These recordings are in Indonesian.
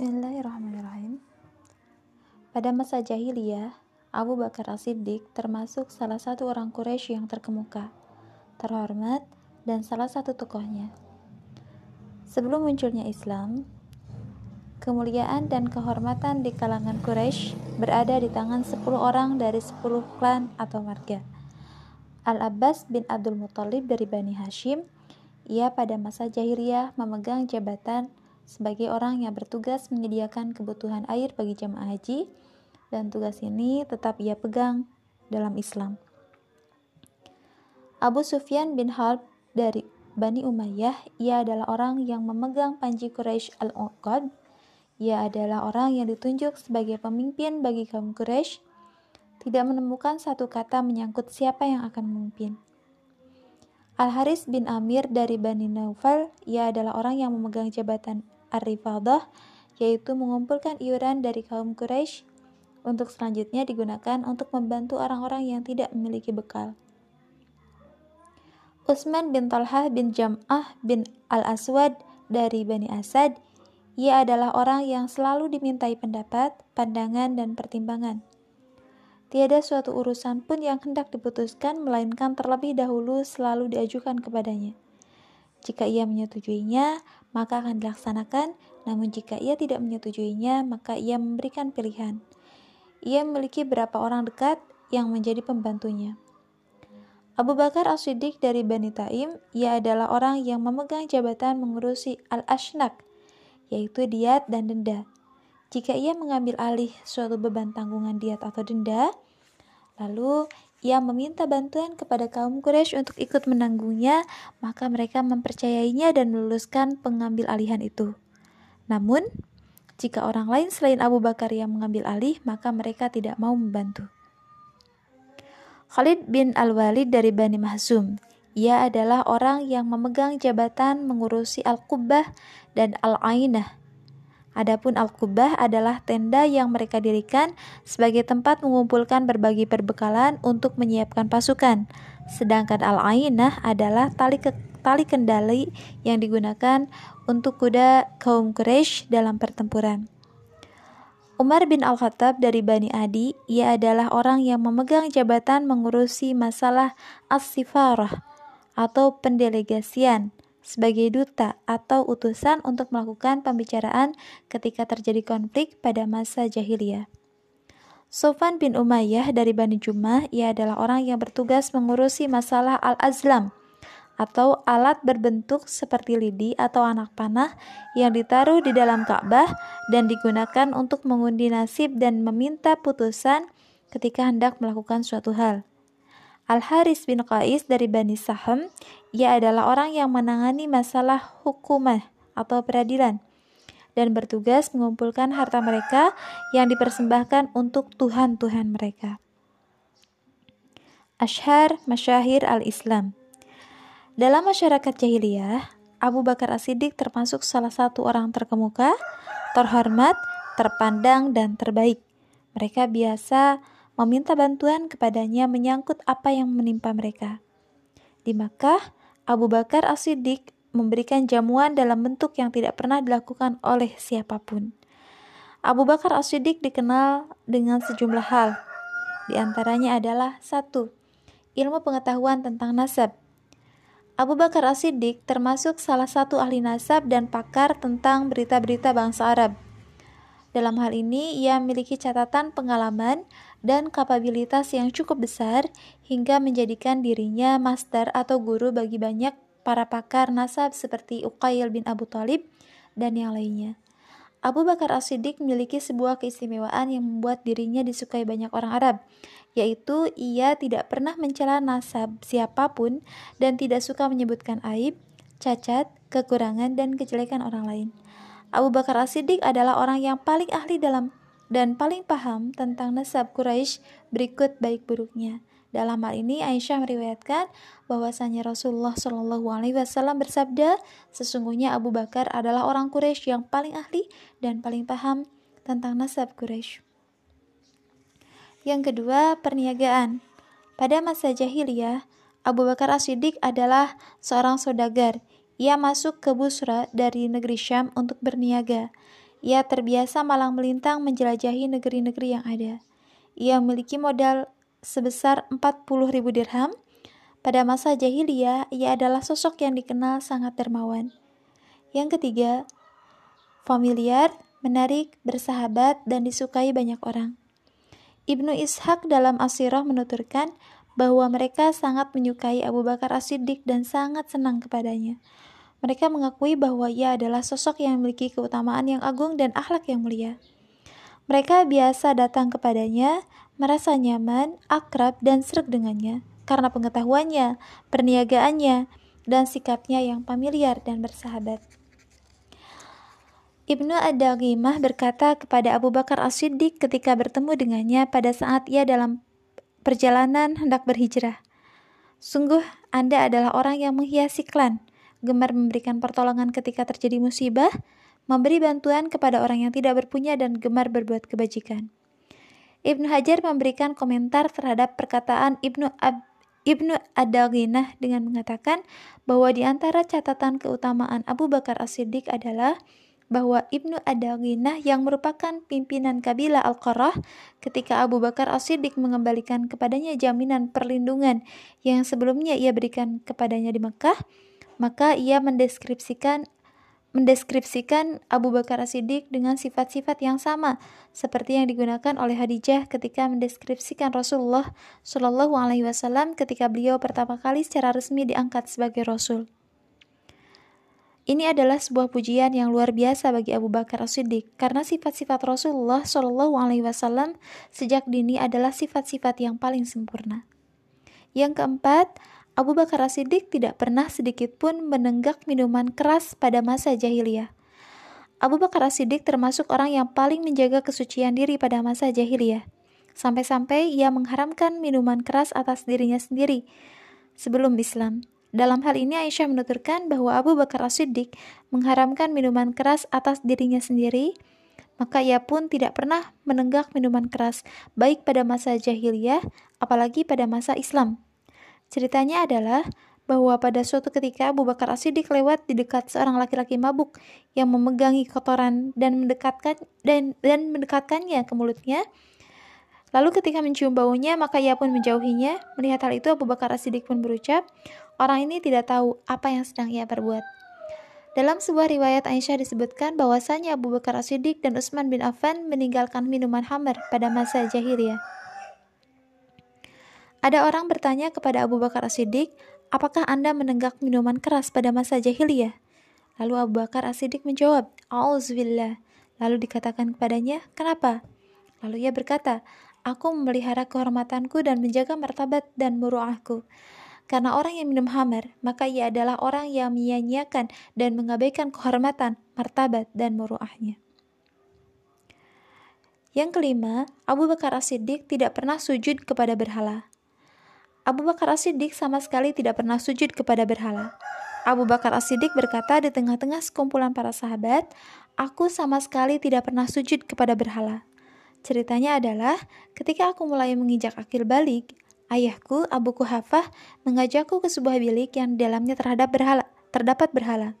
Bismillahirrahmanirrahim. Pada masa jahiliyah, Abu Bakar As-Siddiq termasuk salah satu orang Quraisy yang terkemuka, terhormat, dan salah satu tokohnya. Sebelum munculnya Islam, kemuliaan dan kehormatan di kalangan Quraisy berada di tangan 10 orang dari 10 klan atau marga. Al-Abbas bin Abdul Muthalib dari Bani Hashim, ia pada masa jahiliyah memegang jabatan sebagai orang yang bertugas menyediakan kebutuhan air bagi jemaah haji dan tugas ini tetap ia pegang dalam Islam. Abu Sufyan bin Harb dari Bani Umayyah, ia adalah orang yang memegang panji Quraisy Al-Uqad. Ia adalah orang yang ditunjuk sebagai pemimpin bagi kaum Quraisy, tidak menemukan satu kata menyangkut siapa yang akan memimpin. Al-Haris bin Amir dari Bani Naufal, ia adalah orang yang memegang jabatan Ar-Rifadah, yaitu mengumpulkan iuran dari kaum Quraisy untuk selanjutnya digunakan untuk membantu orang-orang yang tidak memiliki bekal. Utsman bin Talhah bin Jam'ah bin Al-Aswad dari Bani Asad, ia adalah orang yang selalu dimintai pendapat, pandangan, dan pertimbangan. Tiada suatu urusan pun yang hendak diputuskan, melainkan terlebih dahulu selalu diajukan kepadanya. Jika ia menyetujuinya, maka akan dilaksanakan, namun jika ia tidak menyetujuinya, maka ia memberikan pilihan. Ia memiliki beberapa orang dekat yang menjadi pembantunya. Abu Bakar As-Siddiq dari Bani Taim, ia adalah orang yang memegang jabatan mengurusi Al-Ashnak, yaitu diat dan denda. Jika ia mengambil alih suatu beban tanggungan diat atau denda, lalu ia meminta bantuan kepada kaum Quraisy untuk ikut menanggungnya, maka mereka mempercayainya dan meluluskan pengambil alihan itu. Namun, jika orang lain selain Abu Bakar yang mengambil alih, maka mereka tidak mau membantu. Khalid bin Al-Walid dari Bani Mahzum. Ia adalah orang yang memegang jabatan mengurusi Al-Qubbah dan Al-Ainah Adapun Al-Qubah adalah tenda yang mereka dirikan sebagai tempat mengumpulkan berbagai perbekalan untuk menyiapkan pasukan. Sedangkan Al-Ainah adalah tali ke tali kendali yang digunakan untuk kuda kaum Quraisy dalam pertempuran. Umar bin Al-Khattab dari Bani Adi, ia adalah orang yang memegang jabatan mengurusi masalah as-sifarah atau pendelegasian sebagai duta atau utusan untuk melakukan pembicaraan ketika terjadi konflik pada masa jahiliyah. Sofan bin Umayyah dari Bani Jumah, ia adalah orang yang bertugas mengurusi masalah al-azlam atau alat berbentuk seperti lidi atau anak panah yang ditaruh di dalam Ka'bah dan digunakan untuk mengundi nasib dan meminta putusan ketika hendak melakukan suatu hal. Al-Haris bin Qais dari Bani Saham, ia adalah orang yang menangani masalah hukumah atau peradilan dan bertugas mengumpulkan harta mereka yang dipersembahkan untuk Tuhan-Tuhan mereka. Ashar Masyahir Al-Islam Dalam masyarakat jahiliyah, Abu Bakar As-Siddiq termasuk salah satu orang terkemuka, terhormat, terpandang, dan terbaik. Mereka biasa meminta bantuan kepadanya menyangkut apa yang menimpa mereka. Di Makkah, Abu Bakar As-Siddiq memberikan jamuan dalam bentuk yang tidak pernah dilakukan oleh siapa pun. Abu Bakar As-Siddiq dikenal dengan sejumlah hal. Di antaranya adalah satu, ilmu pengetahuan tentang nasab. Abu Bakar As-Siddiq termasuk salah satu ahli nasab dan pakar tentang berita-berita bangsa Arab. Dalam hal ini, ia memiliki catatan pengalaman dan kapabilitas yang cukup besar hingga menjadikan dirinya master atau guru bagi banyak para pakar nasab seperti Uqail bin Abu Talib dan yang lainnya. Abu Bakar As-Siddiq memiliki sebuah keistimewaan yang membuat dirinya disukai banyak orang Arab, yaitu ia tidak pernah mencela nasab siapa pun dan tidak suka menyebutkan aib, cacat, kekurangan, dan kejelekan orang lain. Abu Bakar As-Siddiq adalah orang yang paling ahli dalam dan paling paham tentang nasab Quraisy berikut baik buruknya. Dalam hal ini Aisyah meriwayatkan bahwasanya Rasulullah Shallallahu alaihi wasallam bersabda, sesungguhnya Abu Bakar adalah orang Quraisy yang paling ahli dan paling paham tentang nasab Quraisy. Yang kedua, perniagaan. Pada masa jahiliyah, Abu Bakar As-Siddiq adalah seorang saudagar ia masuk ke Busra dari negeri Syam untuk berniaga. Ia terbiasa malang melintang menjelajahi negeri-negeri yang ada. Ia memiliki modal sebesar 40 ribu dirham. Pada masa jahiliyah, ia adalah sosok yang dikenal sangat dermawan. Yang ketiga, familiar, menarik, bersahabat, dan disukai banyak orang. Ibnu Ishaq dalam Asirah menuturkan bahwa mereka sangat menyukai Abu Bakar As-Siddiq dan sangat senang kepadanya. Mereka mengakui bahwa ia adalah sosok yang memiliki keutamaan yang agung dan akhlak yang mulia. Mereka biasa datang kepadanya, merasa nyaman, akrab, dan serak dengannya karena pengetahuannya, perniagaannya, dan sikapnya yang familiar dan bersahabat. Ibnu Ad-Daghimah berkata kepada Abu Bakar As-Siddiq ketika bertemu dengannya pada saat ia dalam perjalanan hendak berhijrah. Sungguh, Anda adalah orang yang menghiasi klan, gemar memberikan pertolongan ketika terjadi musibah, memberi bantuan kepada orang yang tidak berpunya dan gemar berbuat kebajikan. Ibnu Hajar memberikan komentar terhadap perkataan Ibnu Ab Ibnu dengan mengatakan bahwa di antara catatan keutamaan Abu Bakar As-Siddiq adalah bahwa Ibnu Ad-Daghinah yang merupakan pimpinan kabilah Al-Qarah ketika Abu Bakar As-Siddiq mengembalikan kepadanya jaminan perlindungan yang sebelumnya ia berikan kepadanya di Mekah, maka ia mendeskripsikan mendeskripsikan Abu Bakar As-Siddiq dengan sifat-sifat yang sama seperti yang digunakan oleh Hadijah ketika mendeskripsikan Rasulullah Shallallahu alaihi wasallam ketika beliau pertama kali secara resmi diangkat sebagai rasul. Ini adalah sebuah pujian yang luar biasa bagi Abu Bakar As-Siddiq karena sifat-sifat Rasulullah Shallallahu alaihi wasallam sejak dini adalah sifat-sifat yang paling sempurna. Yang keempat, Abu Bakar As-Siddiq tidak pernah sedikit pun menenggak minuman keras pada masa jahiliyah. Abu Bakar As-Siddiq termasuk orang yang paling menjaga kesucian diri pada masa jahiliyah. Sampai-sampai ia mengharamkan minuman keras atas dirinya sendiri sebelum Islam. Dalam hal ini Aisyah menuturkan bahwa Abu Bakar As-Siddiq mengharamkan minuman keras atas dirinya sendiri, maka ia pun tidak pernah menenggak minuman keras, baik pada masa jahiliyah, apalagi pada masa Islam. Ceritanya adalah bahwa pada suatu ketika Abu Bakar As-Siddiq lewat di dekat seorang laki-laki mabuk yang memegangi kotoran dan mendekatkan dan dan mendekatkannya ke mulutnya. Lalu ketika mencium baunya, maka ia pun menjauhinya. Melihat hal itu, Abu Bakar As-Siddiq pun berucap, orang ini tidak tahu apa yang sedang ia perbuat. Dalam sebuah riwayat Aisyah disebutkan bahwasanya Abu Bakar As-Siddiq dan Utsman bin Affan meninggalkan minuman hammer pada masa jahiliyah. Ada orang bertanya kepada Abu Bakar As-Siddiq, apakah Anda menenggak minuman keras pada masa jahiliyah? Lalu Abu Bakar As-Siddiq menjawab, Auzubillah. Lalu dikatakan kepadanya, kenapa? Lalu ia berkata, aku memelihara kehormatanku dan menjaga martabat dan muruahku. Karena orang yang minum hamar, maka ia adalah orang yang menyia-nyiakan dan mengabaikan kehormatan, martabat, dan muruahnya. Yang kelima, Abu Bakar As-Siddiq tidak pernah sujud kepada berhala. Abu Bakar As-Siddiq sama sekali tidak pernah sujud kepada berhala. Abu Bakar As-Siddiq berkata di tengah-tengah sekumpulan para sahabat, Aku sama sekali tidak pernah sujud kepada berhala. Ceritanya adalah, ketika aku mulai menginjak akil balik, ayahku, Abu Kuhafah, mengajakku ke sebuah bilik yang dalamnya terhadap berhala, terdapat berhala.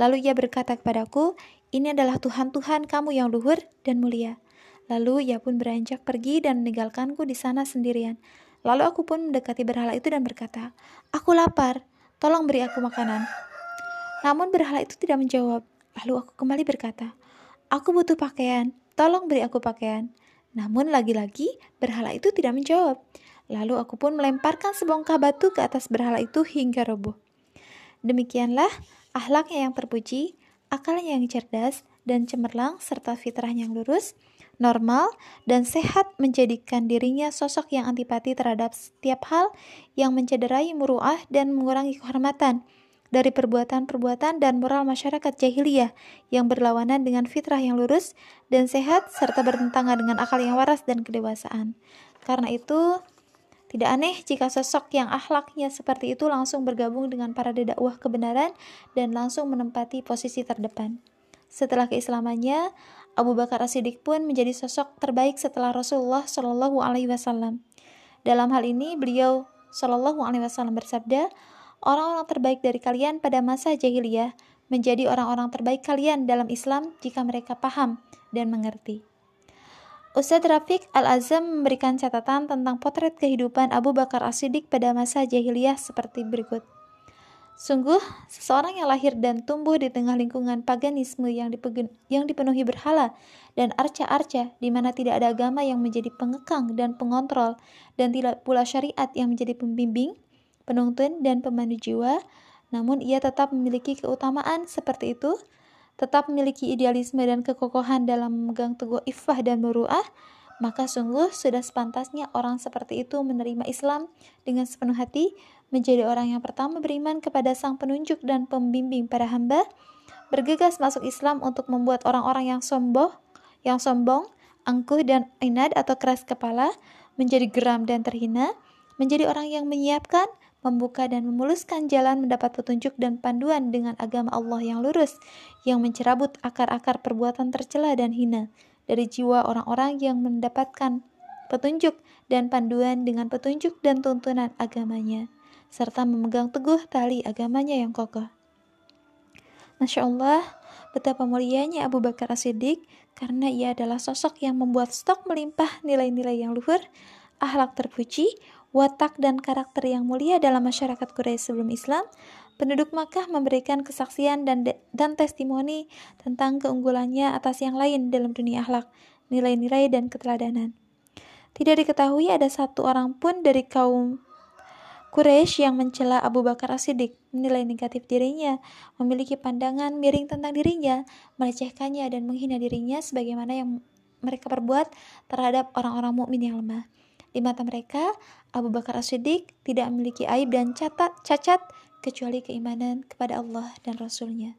Lalu ia berkata kepadaku, ini adalah Tuhan-Tuhan kamu yang luhur dan mulia. Lalu ia pun beranjak pergi dan meninggalkanku di sana sendirian. Lalu aku pun mendekati berhala itu dan berkata, Aku lapar, tolong beri aku makanan. Namun berhala itu tidak menjawab. Lalu aku kembali berkata, Aku butuh pakaian, tolong beri aku pakaian. Namun lagi-lagi berhala itu tidak menjawab. Lalu aku pun melemparkan sebongkah batu ke atas berhala itu hingga roboh. Demikianlah ahlaknya yang terpuji, akalnya yang cerdas, dan cemerlang serta fitrahnya yang lurus, normal, dan sehat menjadikan dirinya sosok yang antipati terhadap setiap hal yang mencederai muruah dan mengurangi kehormatan dari perbuatan-perbuatan dan moral masyarakat jahiliyah yang berlawanan dengan fitrah yang lurus dan sehat serta bertentangan dengan akal yang waras dan kedewasaan. Karena itu, tidak aneh jika sosok yang akhlaknya seperti itu langsung bergabung dengan para dakwah kebenaran dan langsung menempati posisi terdepan. Setelah keislamannya, Abu Bakar As-Siddiq pun menjadi sosok terbaik setelah Rasulullah Shallallahu Alaihi Wasallam. Dalam hal ini, beliau Shallallahu Alaihi Wasallam bersabda, orang-orang terbaik dari kalian pada masa jahiliyah menjadi orang-orang terbaik kalian dalam Islam jika mereka paham dan mengerti. Ustadz Rafiq Al-Azam memberikan catatan tentang potret kehidupan Abu Bakar As-Siddiq pada masa jahiliyah seperti berikut. Sungguh, seseorang yang lahir dan tumbuh di tengah lingkungan paganisme yang, yang dipenuhi berhala dan arca-arca di mana tidak ada agama yang menjadi pengekang dan pengontrol dan tidak pula syariat yang menjadi pembimbing, penuntun, dan pemandu jiwa, namun ia tetap memiliki keutamaan seperti itu, tetap memiliki idealisme dan kekokohan dalam memegang teguh iffah dan muruah, maka sungguh sudah sepantasnya orang seperti itu menerima Islam dengan sepenuh hati, menjadi orang yang pertama beriman kepada Sang Penunjuk dan Pembimbing para hamba, bergegas masuk Islam untuk membuat orang-orang yang sombong, yang sombong, angkuh dan inad atau keras kepala menjadi geram dan terhina, menjadi orang yang menyiapkan, membuka dan memuluskan jalan mendapat petunjuk dan panduan dengan agama Allah yang lurus, yang mencerabut akar-akar perbuatan tercela dan hina dari jiwa orang-orang yang mendapatkan petunjuk dan panduan dengan petunjuk dan tuntunan agamanya, serta memegang teguh tali agamanya yang kokoh. Masya Allah, betapa mulianya Abu Bakar As-Siddiq karena ia adalah sosok yang membuat stok melimpah nilai-nilai yang luhur, akhlak terpuji, watak dan karakter yang mulia dalam masyarakat Quraisy sebelum Islam, penduduk Makkah memberikan kesaksian dan dan testimoni tentang keunggulannya atas yang lain dalam dunia akhlak, nilai-nilai dan keteladanan. Tidak diketahui ada satu orang pun dari kaum Quraisy yang mencela Abu Bakar As-Siddiq, menilai negatif dirinya, memiliki pandangan miring tentang dirinya, melecehkannya dan menghina dirinya sebagaimana yang mereka perbuat terhadap orang-orang mukmin yang lemah. Di mata mereka, Abu Bakar As-Siddiq tidak memiliki aib dan catat, cacat kecuali keimanan kepada Allah dan Rasulnya.